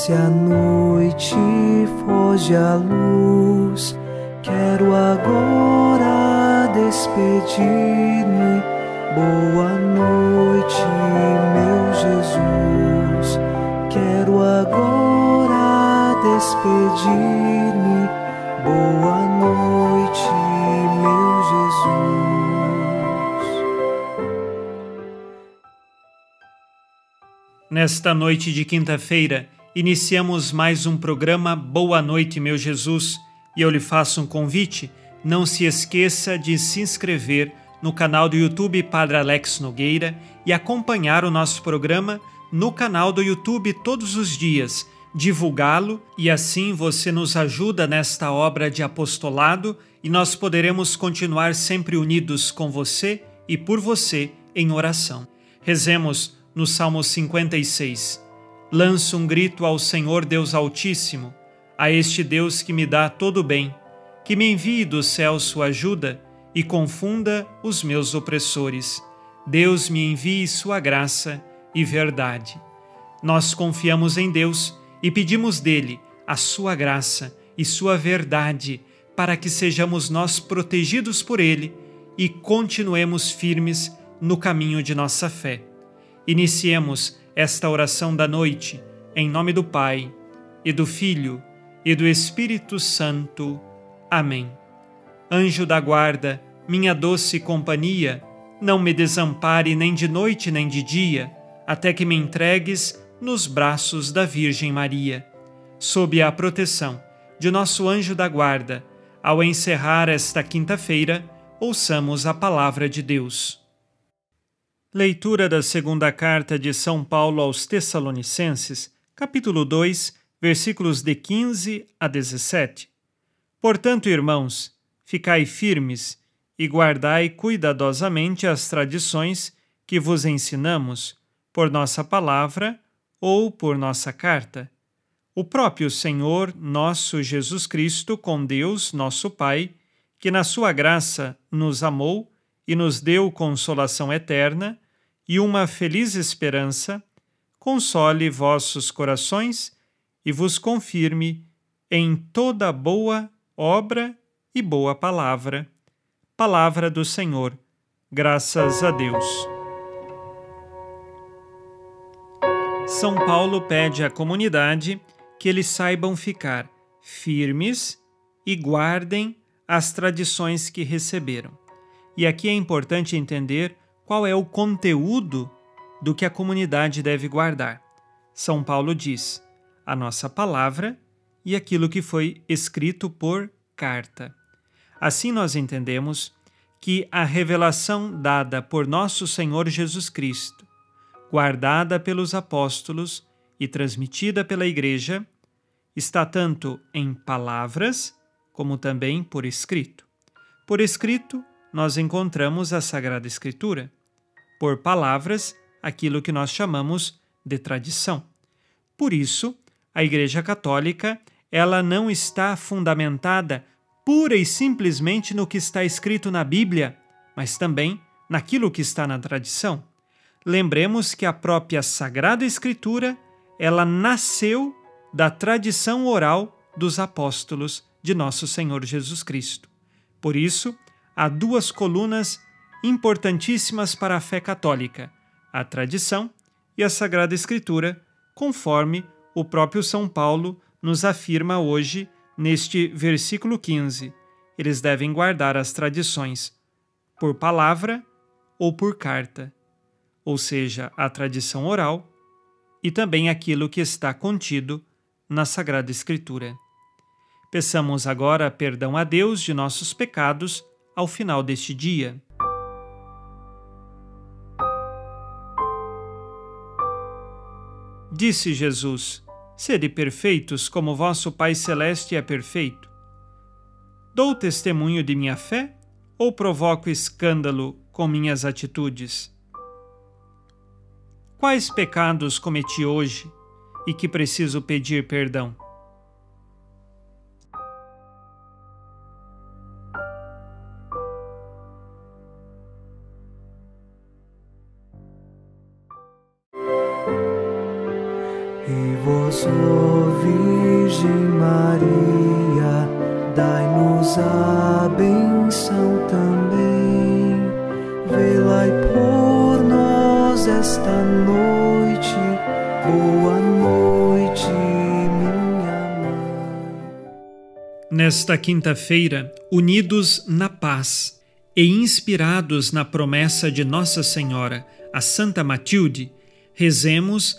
Desce a noite, foge a luz. Quero agora despedir-me. Boa noite, meu Jesus. Quero agora despedir-me. Boa noite, meu Jesus. Nesta noite de quinta-feira, iniciamos mais um programa Boa Noite, meu Jesus, e eu lhe faço um convite. Não se esqueça de se inscrever no canal do YouTube Padre Alex Nogueira e acompanhar o nosso programa no canal do YouTube todos os dias, divulgá-lo e assim você nos ajuda nesta obra de apostolado e nós poderemos continuar sempre unidos com você e por você em oração. Rezemos no Salmo 56. Lanço um grito ao Senhor Deus Altíssimo, a este Deus que me dá todo o bem, que me envie do céu sua ajuda e confunda os meus opressores. Deus me envie sua graça e verdade. Nós confiamos em Deus e pedimos dele a sua graça e sua verdade para que sejamos nós protegidos por ele e continuemos firmes no caminho de nossa fé. Iniciemos esta oração da noite, em nome do Pai, e do Filho, e do Espírito Santo. Amém. Anjo da guarda, minha doce companhia, não me desampare nem de noite nem de dia, até que me entregues nos braços da Virgem Maria. Sob a proteção de nosso anjo da guarda, ao encerrar esta quinta-feira, ouçamos a palavra de Deus. Leitura da segunda carta de São Paulo aos Tessalonicenses, capítulo 2, versículos de 15 a 17. Portanto, irmãos, ficai firmes e guardai cuidadosamente as tradições que vos ensinamos, por nossa palavra ou por nossa carta. O próprio Senhor nosso Jesus Cristo, com Deus, nosso Pai, que na sua graça nos amou e nos deu consolação eterna e uma feliz esperança, console vossos corações e vos confirme em toda boa obra e boa palavra. Palavra do Senhor. Graças a Deus. São Paulo pede à comunidade que eles saibam ficar firmes e guardem as tradições que receberam. E aqui é importante entender qual é o conteúdo do que a comunidade deve guardar. São Paulo diz: a nossa palavra e aquilo que foi escrito por carta. Assim nós entendemos que a revelação dada por nosso Senhor Jesus Cristo, guardada pelos apóstolos e transmitida pela Igreja, está tanto em palavras como também por escrito. Por escrito, nós encontramos a Sagrada Escritura. Por palavras, aquilo que nós chamamos de tradição. Por isso, a Igreja Católica, ela não está fundamentada pura e simplesmente no que está escrito na Bíblia, mas também naquilo que está na tradição. Lembremos que a própria Sagrada Escritura, ela nasceu da tradição oral dos apóstolos de nosso Senhor Jesus Cristo. Por isso, há duas colunas importantíssimas para a fé católica: a tradição e a Sagrada Escritura, conforme o próprio São Paulo nos afirma hoje neste versículo 15. Eles devem guardar as tradições por palavra ou por carta, ou seja, a tradição oral e também aquilo que está contido na Sagrada Escritura. Peçamos agora perdão a Deus de nossos pecados ao final deste dia. Disse Jesus: Sede perfeitos como vosso Pai Celeste é perfeito. Dou testemunho de minha fé ou provoco escândalo com minhas atitudes? Quais pecados cometi hoje e que preciso pedir perdão? Vós, ó Virgem Maria, dai-nos a benção também. Velai por nós esta noite. Boa noite, minha mãe. Nesta quinta-feira, unidos na paz e inspirados na promessa de Nossa Senhora, a Santa Matilde, rezemos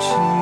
是。